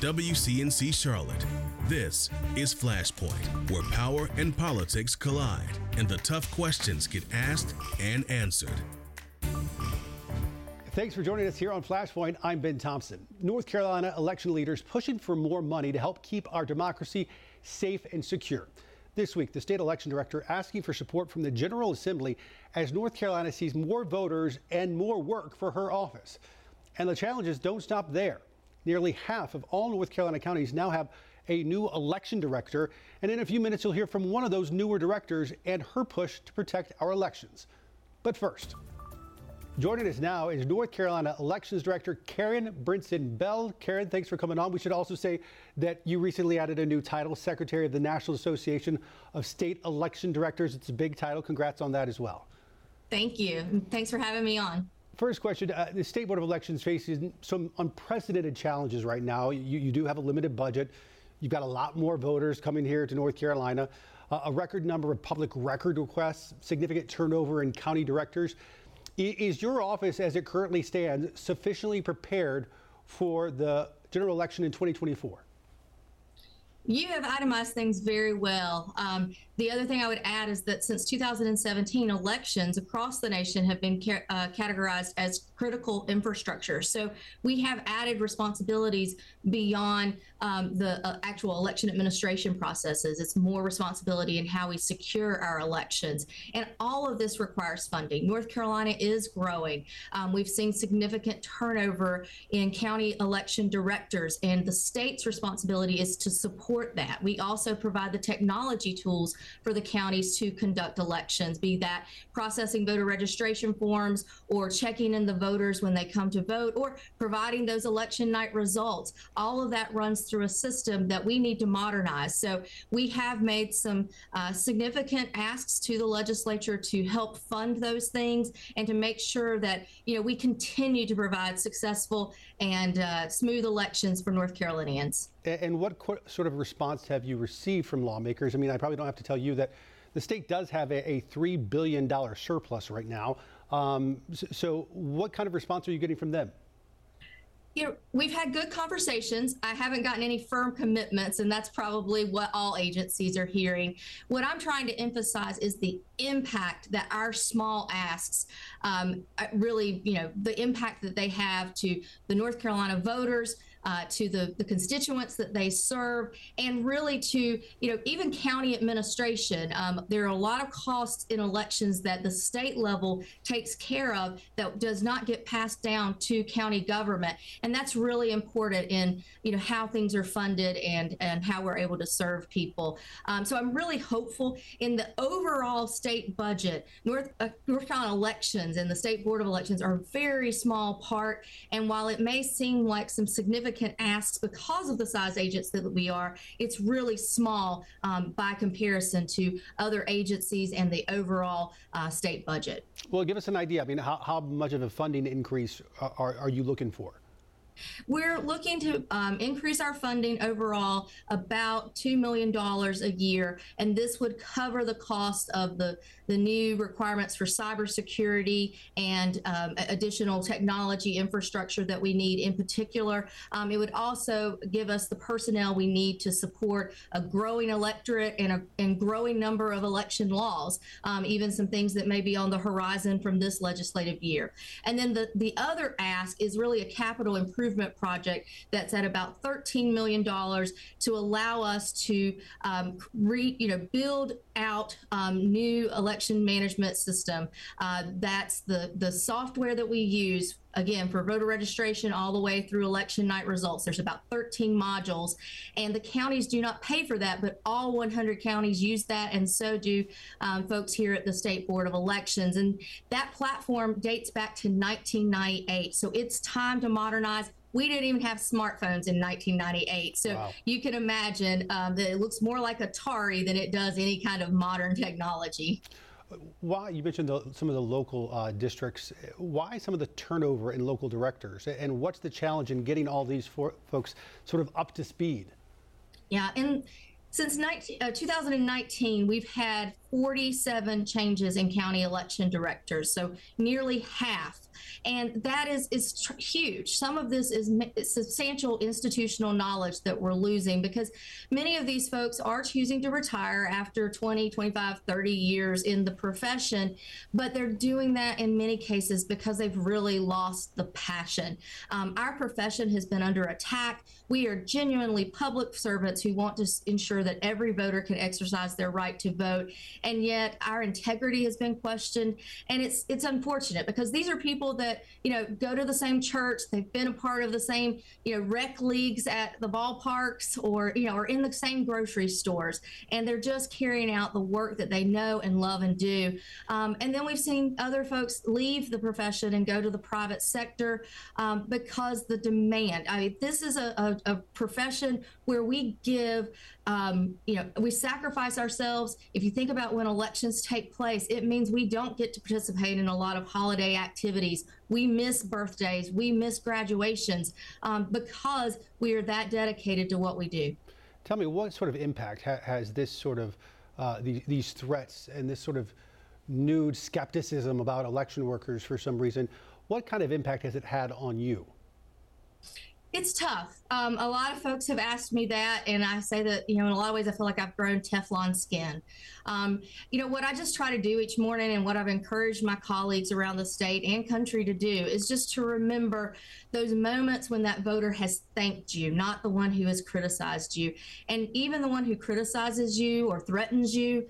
WCNC Charlotte. This is Flashpoint, where power and politics collide and the tough questions get asked and answered. Thanks for joining us here on Flashpoint. I'm Ben Thompson. North Carolina election leaders pushing for more money to help keep our democracy safe and secure. This week, the state election director asking for support from the General Assembly as North Carolina sees more voters and more work for her office. And the challenges don't stop there. Nearly half of all North Carolina counties now have a new election director. And in a few minutes, you'll hear from one of those newer directors and her push to protect our elections. But first, joining us now is North Carolina Elections Director Karen Brinson Bell. Karen, thanks for coming on. We should also say that you recently added a new title, Secretary of the National Association of State Election Directors. It's a big title. Congrats on that as well. Thank you. Thanks for having me on. First question uh, The State Board of Elections faces some unprecedented challenges right now. You, you, do have a limited budget. You've got a lot more voters coming here to North Carolina, uh, a record number of public record requests, significant turnover in county directors. Is your office, as it currently stands, sufficiently prepared for the general election in 2024? You have itemized things very well. Um, the other thing I would add is that since 2017, elections across the nation have been ca- uh, categorized as critical infrastructure. So we have added responsibilities beyond um, the uh, actual election administration processes. It's more responsibility in how we secure our elections. And all of this requires funding. North Carolina is growing. Um, we've seen significant turnover in county election directors, and the state's responsibility is to support that. We also provide the technology tools for the counties to conduct elections, be that processing voter registration forms or checking in the voters when they come to vote or providing those election night results. All of that runs through a system that we need to modernize. So we have made some uh, significant asks to the legislature to help fund those things and to make sure that you know we continue to provide successful and uh, smooth elections for North Carolinians. And what sort of response have you received from lawmakers? I mean, I probably don't have to tell you that the state does have a, a $3 billion surplus right now. Um, so, so, what kind of response are you getting from them? You know, we've had good conversations. I haven't gotten any firm commitments, and that's probably what all agencies are hearing. What I'm trying to emphasize is the impact that our small asks um, really, you know, the impact that they have to the North Carolina voters, uh, to the, the constituents that they serve, and really to, you know, even county administration. Um, there are a lot of costs in elections that the state level takes care of that does not get passed down to county government. And that's really important in, you know, how things are funded and, and how we're able to serve people. Um, so I'm really hopeful in the overall state budget. North, uh, North Carolina elections and the State Board of Elections are a very small part. And while it may seem like some significant significant asks because of the size agents that we are. It's really small um, by comparison to other agencies and the overall uh, state budget. Well, give us an idea. I mean, how, how much of a funding increase are, are you looking for? We're looking to um, increase our funding overall about $2 million a year, and this would cover the cost of the, the new requirements for cybersecurity and um, additional technology infrastructure that we need. In particular, um, it would also give us the personnel we need to support a growing electorate and a and growing number of election laws, um, even some things that may be on the horizon from this legislative year. And then the, the other ask is really a capital improvement improvement project that's at about $13 million to allow us to um, re, you know, build out um, new election management system. Uh, that's the, the software that we use again for voter registration all the way through election night results. There's about 13 modules and the counties do not pay for that but all 100 counties use that and so do um, folks here at the state board of elections. And that platform dates back to 1998 so it's time to modernize we didn't even have smartphones in 1998. So wow. you can imagine um, that it looks more like Atari than it does any kind of modern technology. Why you mentioned the, some of the local uh, districts? Why some of the turnover in local directors, and what's the challenge in getting all these for, folks sort of up to speed? Yeah, and since 19, uh, 2019, we've had 47 changes in county election directors, so nearly half And that is, is tr- huge. Some of this is substantial institutional knowledge that we're losing because many of these folks are choosing to retire after 20, 25, 30 years in the profession, but they're doing that in many cases because they've really lost the passion. Um, our profession has been under attack. We are genuinely public servants who want to ensure that every voter can exercise their right to vote, and yet our integrity has been questioned, and it's it's unfortunate because these are people that you know go to the same church, they've been a part of the same you know rec leagues at the ballparks, or you know, are in the same grocery stores, and they're just carrying out the work that they know and love and do. Um, and then we've seen other folks leave the profession and go to the private sector um, because the demand. I mean, this is a, a, a profession where we give, um, you know, we sacrifice ourselves. If you think about when elections take place, it means we don't get to participate in a lot of holiday activities. We miss birthdays, we miss graduations um, because we are that dedicated to what we do. Tell me, what sort of impact ha- has this sort of uh, the, these threats and this sort of new skepticism about election workers for some reason? What kind of impact has it had on you? It's tough. Um, a lot of folks have asked me that, and I say that, you know, in a lot of ways, I feel like I've grown Teflon skin. Um, you know, what I just try to do each morning and what I've encouraged my colleagues around the state and country to do is just to remember those moments when that voter has thanked you, not the one who has criticized you. And even the one who criticizes you or threatens you,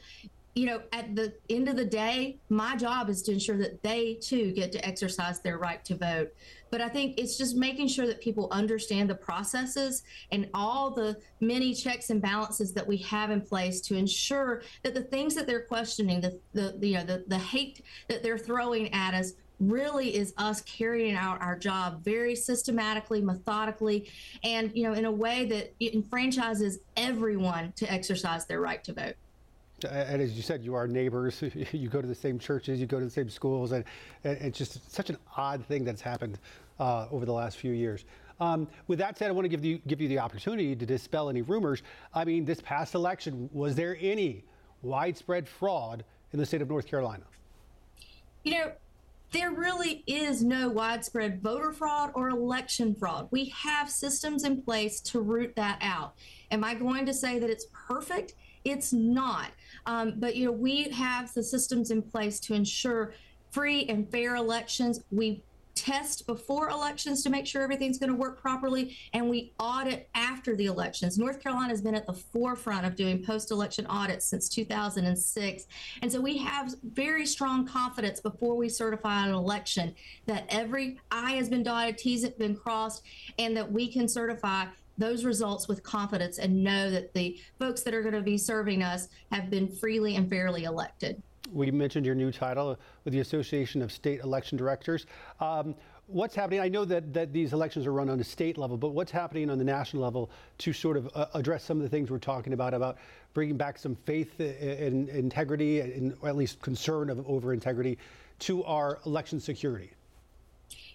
you know, at the end of the day, my job is to ensure that they too get to exercise their right to vote. But I think it's just making sure that people understand the processes and all the many checks and balances that we have in place to ensure that the things that they're questioning, the, the you know, the, the hate that they're throwing at us really is us carrying out our job very systematically, methodically, and you know, in a way that enfranchises everyone to exercise their right to vote and as you said, you are neighbors. You go to the same churches, you go to the same schools, and, it's just such an odd thing that's happened uh, over the last few years. Um, with that said, I want to give you give you the opportunity to dispel any rumors. I mean, this past election, was there any widespread fraud in the state of North Carolina? You know, there really is no widespread voter fraud or election fraud. We have systems in place to root that out. Am I going to say that it's perfect? It's not. Um, but you know, we have the systems in place to ensure free and fair elections. We test before elections to make sure everything's going to work properly, and we audit after the elections. North Carolina has been at the forefront of doing post election audits since 2006. And so we have very strong confidence before we certify an election that every I has been dotted, T's have been crossed, and that we can certify those results with confidence and know that the folks that are going to be serving us have been freely and fairly elected. We mentioned your new title with the Association of State Election Directors. Um, what's happening? I know that, that these elections are run on a state level, but what's happening on the national level to sort of uh, address some of the things we're talking about, about bringing back some faith and integrity, and, or at least concern of, over integrity to our election security?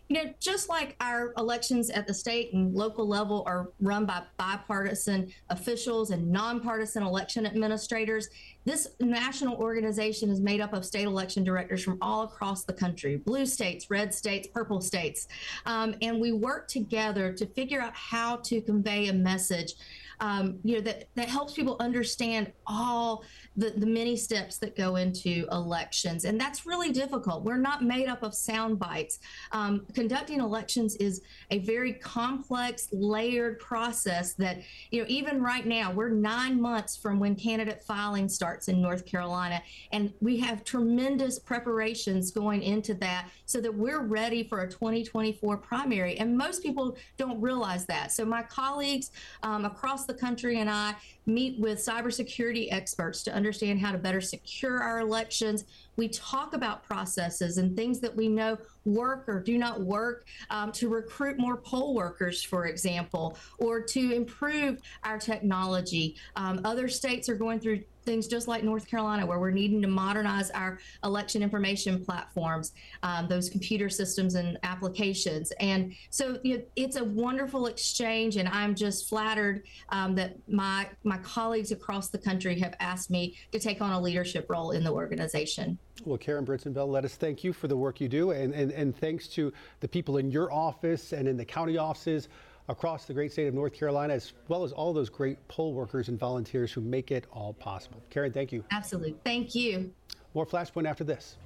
You know, just like our elections at the state and local level are run by bipartisan officials and nonpartisan election administrators, this national organization is made up of state election directors from all across the country blue states, red states, purple states. Um, and we work together to figure out how to convey a message um, you know, that, that helps people understand all the, the many steps that go into elections. And that's really difficult. We're not made up of sound bites. Um, conducting elections is a very complex, layered process that, you know, even right now, we're nine months from when candidate filing starts in North Carolina. And we have tremendous preparations going into that so that we're ready for a 2024 primary. And most people don't realize that. So my colleagues um, the country and I meet with cybersecurity experts to understand how to better secure our elections. We talk about processes and things that we know work or do not work um, to recruit more poll workers, for example, or to improve our technology. Um, other states are going through things just like North Carolina, where we're needing to modernize our election information platforms, um, those computer systems and applications. And so you know, it's a wonderful exchange, and I'm just flattered um, that my my colleagues across the country have asked me to take on a leadership role in the organization. Well, Karen Brinson Bell, let us thank you for the work you do, and, and, and thanks to the people in your office and in the county offices across the great state of North Carolina, as well as all those great poll workers and volunteers who make it all possible. Karen, thank you. Absolutely. Thank you. More Flashpoint after this.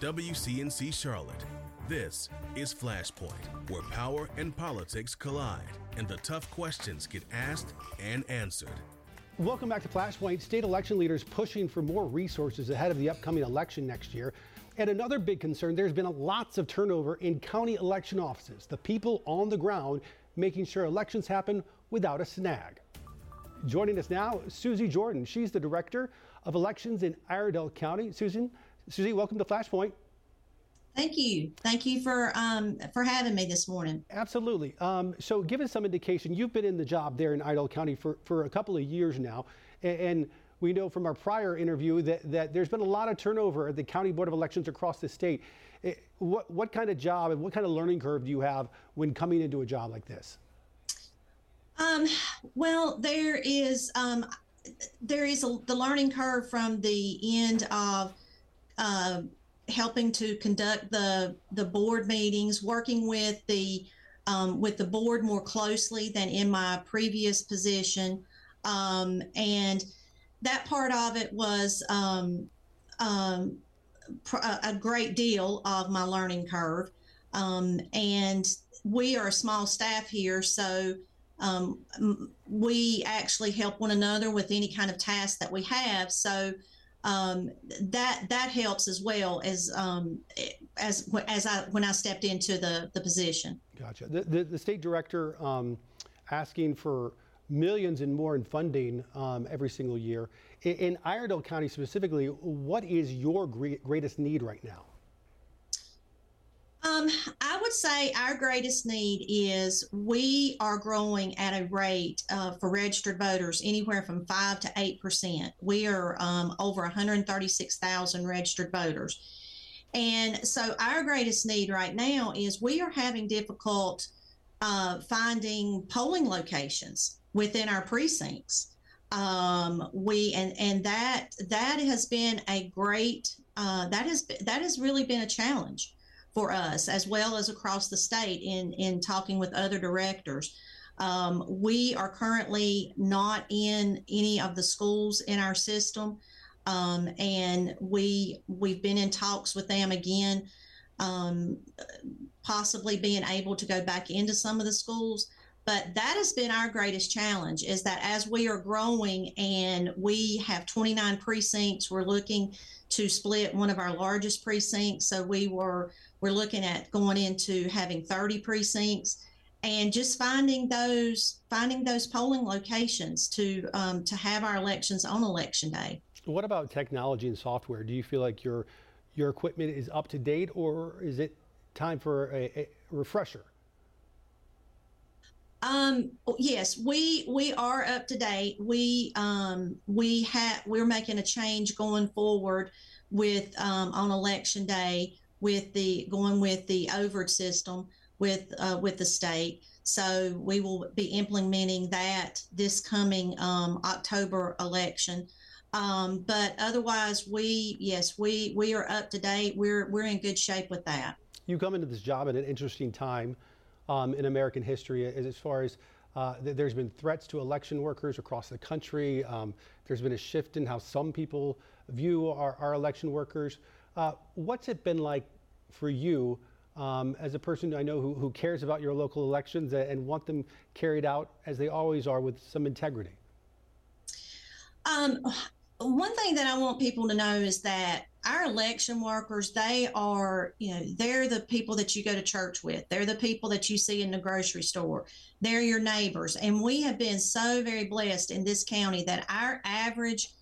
WCNC Charlotte. This is Flashpoint, where power and politics collide and the tough questions get asked and answered. Welcome back to Flashpoint. State election leaders pushing for more resources ahead of the upcoming election next year. And another big concern there's been lots of turnover in county election offices, the people on the ground making sure elections happen without a snag. Joining us now, Susie Jordan. She's the director of elections in Iredell County. Susan, Susie, welcome to Flashpoint. Thank you. Thank you for um, for having me this morning. Absolutely. Um, so, give us some indication. You've been in the job there in Iredell County for, for a couple of years now, and, and we know from our prior interview that, that there's been a lot of turnover at the County Board of Elections across the state. Eh, what, what kind of job and what kind of learning curve do you have when coming into a job like this? Um, well, there is um, there is a, the learning curve from the end of uh, helping to conduct the the board meetings, working with the um, with the board more closely than in my previous position, um, and that part of it was um, um a great deal of my learning curve. Um, and we are a small staff here, so um, we actually help one another with any kind of task that we have. So um, that that helps as well as um, as as I when I stepped into the the position. Gotcha. The the, the state director um, asking for millions and more in funding um, every single year. In, in Iredell County specifically, what is your greatest need right now? Um, I would say our greatest need is we are growing at a rate uh, for registered voters anywhere from 5 to 8%. We are um, over 136,000 registered voters. And so our greatest need right now is we are having difficult uh, finding polling locations within our precincts. Um, we and and that that has been a great uh, that has that has really been a challenge for us, as well as across the state in, in talking with other directors. Um, we are currently not in any of the schools in our system, um, and we we've been in talks with them again, um, possibly being able to go back into some of the schools. But that has been our greatest challenge is that as we are growing and we have 29 precincts, we're looking to split one of our largest precincts. So we were we're looking at going into having 30 precincts and just finding those finding those polling locations to um, to have our elections on election day. What about technology and software? Do you feel like your your equipment is up to date, or is it time for a, a refresher? Um, yes, we we are up to date. We um, we have we're making a change going forward with um, on election day with the going with the overage system with uh, with the state. So we will be implementing that this coming um, October election. Um, but otherwise, we yes we we are up to date. We're we're in good shape with that. You come into this job at an interesting time um, in American history as, as far as. Uh, th- there's been threats to election workers across the country. Um, there's been a shift in how some people view our, our election workers. Uh, what's it been like for you um, as a person I know who, who, cares about your local elections and want them carried out as they always are with some integrity? Um, one thing that I want people to know is that our election workers, they are, you know, they're the people that you go to church with. They're the people that you see in the grocery store. They're your neighbors. And we have been so very blessed in this county that our average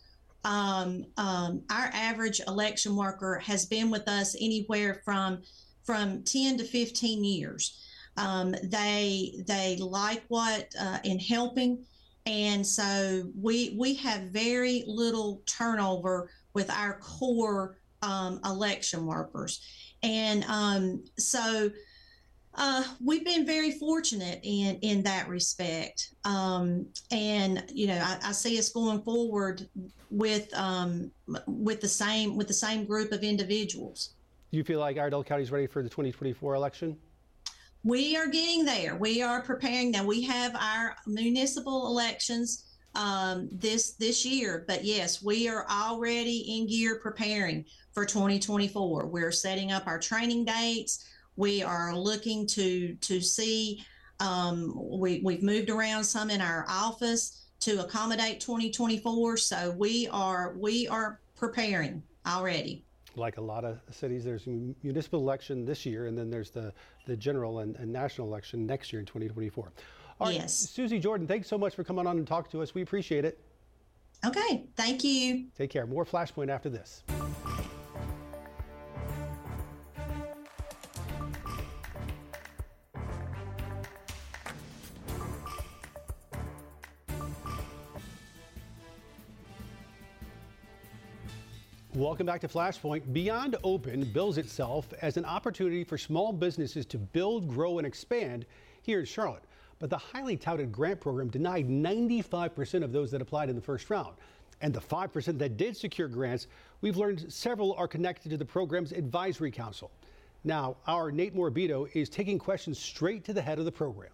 um, um, our average election worker has been with us anywhere from from 10 to 15 years. Um, they they like what uh, in helping, and so we we have very little turnover with our core um, election workers, and um, so uh, we've been very fortunate in in that respect, um, and you know I, I, see us going forward with um, with the same with the same group of individuals. Do you feel like Iredell County is ready for the 2024 election? We are getting there. We are preparing now. We have our municipal elections um, this this year, but yes, we are already in gear preparing for 2024. We're setting up our training dates. We are looking to to see. Um, we we've moved around some in our office to accommodate 2024. So we are we are preparing already like a lot of cities, there's a municipal election this year, and then there's the, the general and, and national election next year in 2024. All right, yes. Susie Jordan, thanks so much for coming on and talking to us. We appreciate it. Okay, thank you. Take care. More Flashpoint after this. Welcome back to Flashpoint. Beyond Open bills itself as an opportunity for small businesses to build, grow, and expand here in Charlotte. But the highly touted grant program denied 95% of those that applied in the first round. And the 5% that did secure grants, we've learned several are connected to the program's advisory council. Now, our Nate Morabito is taking questions straight to the head of the program.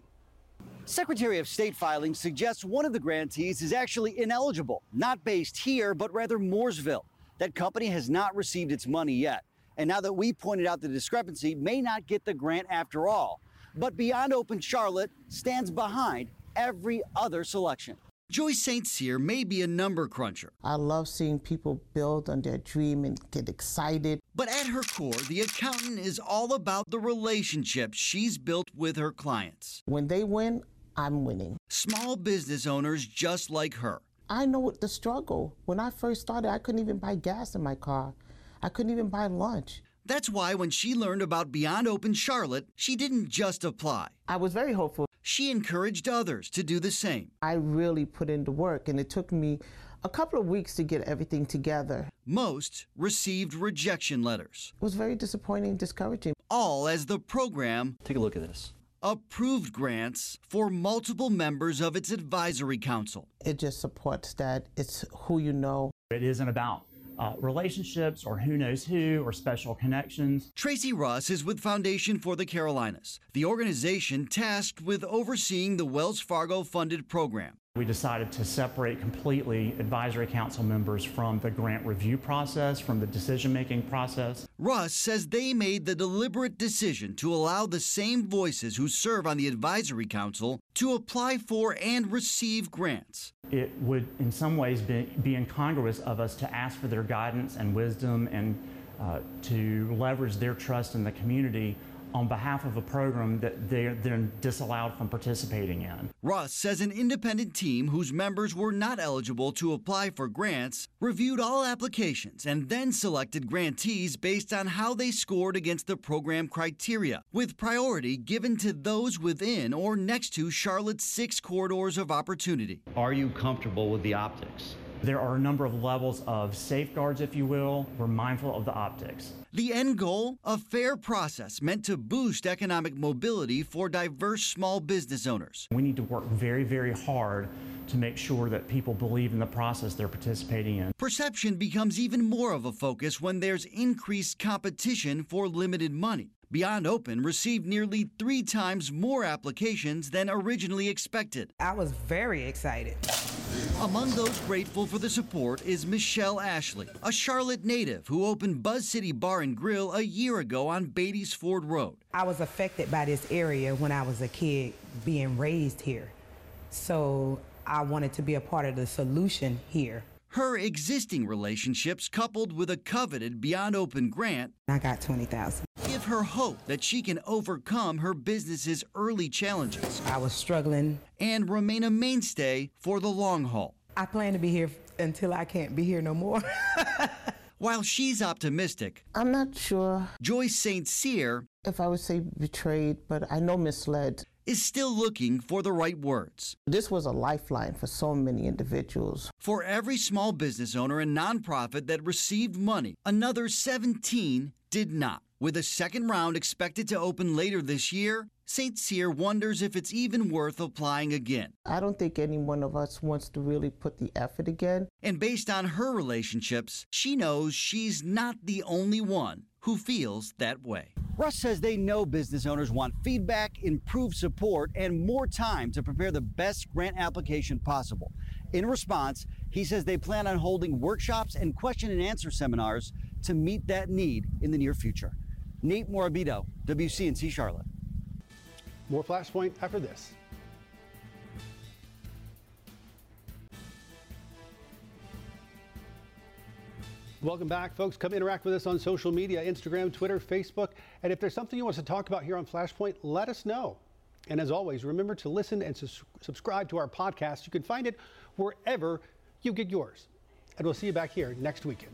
Secretary of State filing suggests one of the grantees is actually ineligible, not based here, but rather Mooresville. That company has not received its money yet. And now that we pointed out the discrepancy, may not get the grant after all. But Beyond Open Charlotte stands behind every other selection. Joyce St. Cyr may be a number cruncher. I love seeing people build on their dream and get excited. But at her core, the accountant is all about the relationships she's built with her clients. When they win, I'm winning. Small business owners just like her I know the struggle. When I first started, I couldn't even buy gas in my car. I couldn't even buy lunch. That's why when she learned about Beyond Open Charlotte, she didn't just apply. I was very hopeful. She encouraged others to do the same. I really put in the work, and it took me a couple of weeks to get everything together. Most received rejection letters. It was very disappointing, discouraging. All as the program. Take a look at this approved grants for multiple members of its advisory council. It just supports that it's who you know. It isn't about uh, relationships or who knows who or special connections. Tracy Russ is with Foundation for the Carolinas, the organization tasked with overseeing the Wells Fargo funded program. We decided to separate completely advisory council members from the grant review process, from the decision making process. Russ says they made the deliberate decision to allow the same voices who serve on the advisory council to apply for and receive grants. It would, in some ways, be, be incongruous of us to ask for their guidance and wisdom and uh, to leverage their trust in the community on behalf of a program that they're then disallowed from participating in. Russ says an independent team whose members were not eligible to apply for grants reviewed all applications and then selected grantees based on how they scored against the program criteria, with priority given to those within or next to Charlotte's six corridors of opportunity. Are you comfortable with the optics? There are a number of levels of safeguards, if you will. We're mindful of the optics. The end goal? A fair process meant to boost economic mobility for diverse small business owners. We need to work very, very hard to make sure that people believe in the process they're participating in. Perception becomes even more of a focus when there's increased competition for limited money. Beyond Open received nearly three times more applications than originally expected. I was very excited. Among those grateful for the support is Michelle Ashley, a Charlotte native who opened Buzz City Bar and Grill a year ago on Beatties Ford Road. I was affected by this area when I was a kid being raised here. So I wanted to be a part of the solution here. Her existing relationships, coupled with a coveted Beyond Open grant, I got 20,000. Give her hope that she can overcome her business's early challenges. I was struggling. And remain a mainstay for the long haul. I plan to be here until I can't be here no more. While she's optimistic, I'm not sure. Joyce St. Cyr, if I would say betrayed, but I know misled, is still looking for the right words. This was a lifeline for so many individuals. For every small business owner and nonprofit that received money, another 17 did not. With a second round expected to open later this year, St. Cyr wonders if it's even worth applying again. I don't think any one of us wants to really put the effort again. And based on her relationships, she knows she's not the only one who feels that way. Russ says they know business owners want feedback, improved support, and more time to prepare the best grant application possible. In response, he says they plan on holding workshops and question and answer seminars to meet that need in the near future. Nate Morabito, WCNC Charlotte. More Flashpoint after this. Welcome back, folks. Come interact with us on social media Instagram, Twitter, Facebook. And if there's something you want us to talk about here on Flashpoint, let us know. And as always, remember to listen and su- subscribe to our podcast. You can find it wherever you get yours. And we'll see you back here next weekend.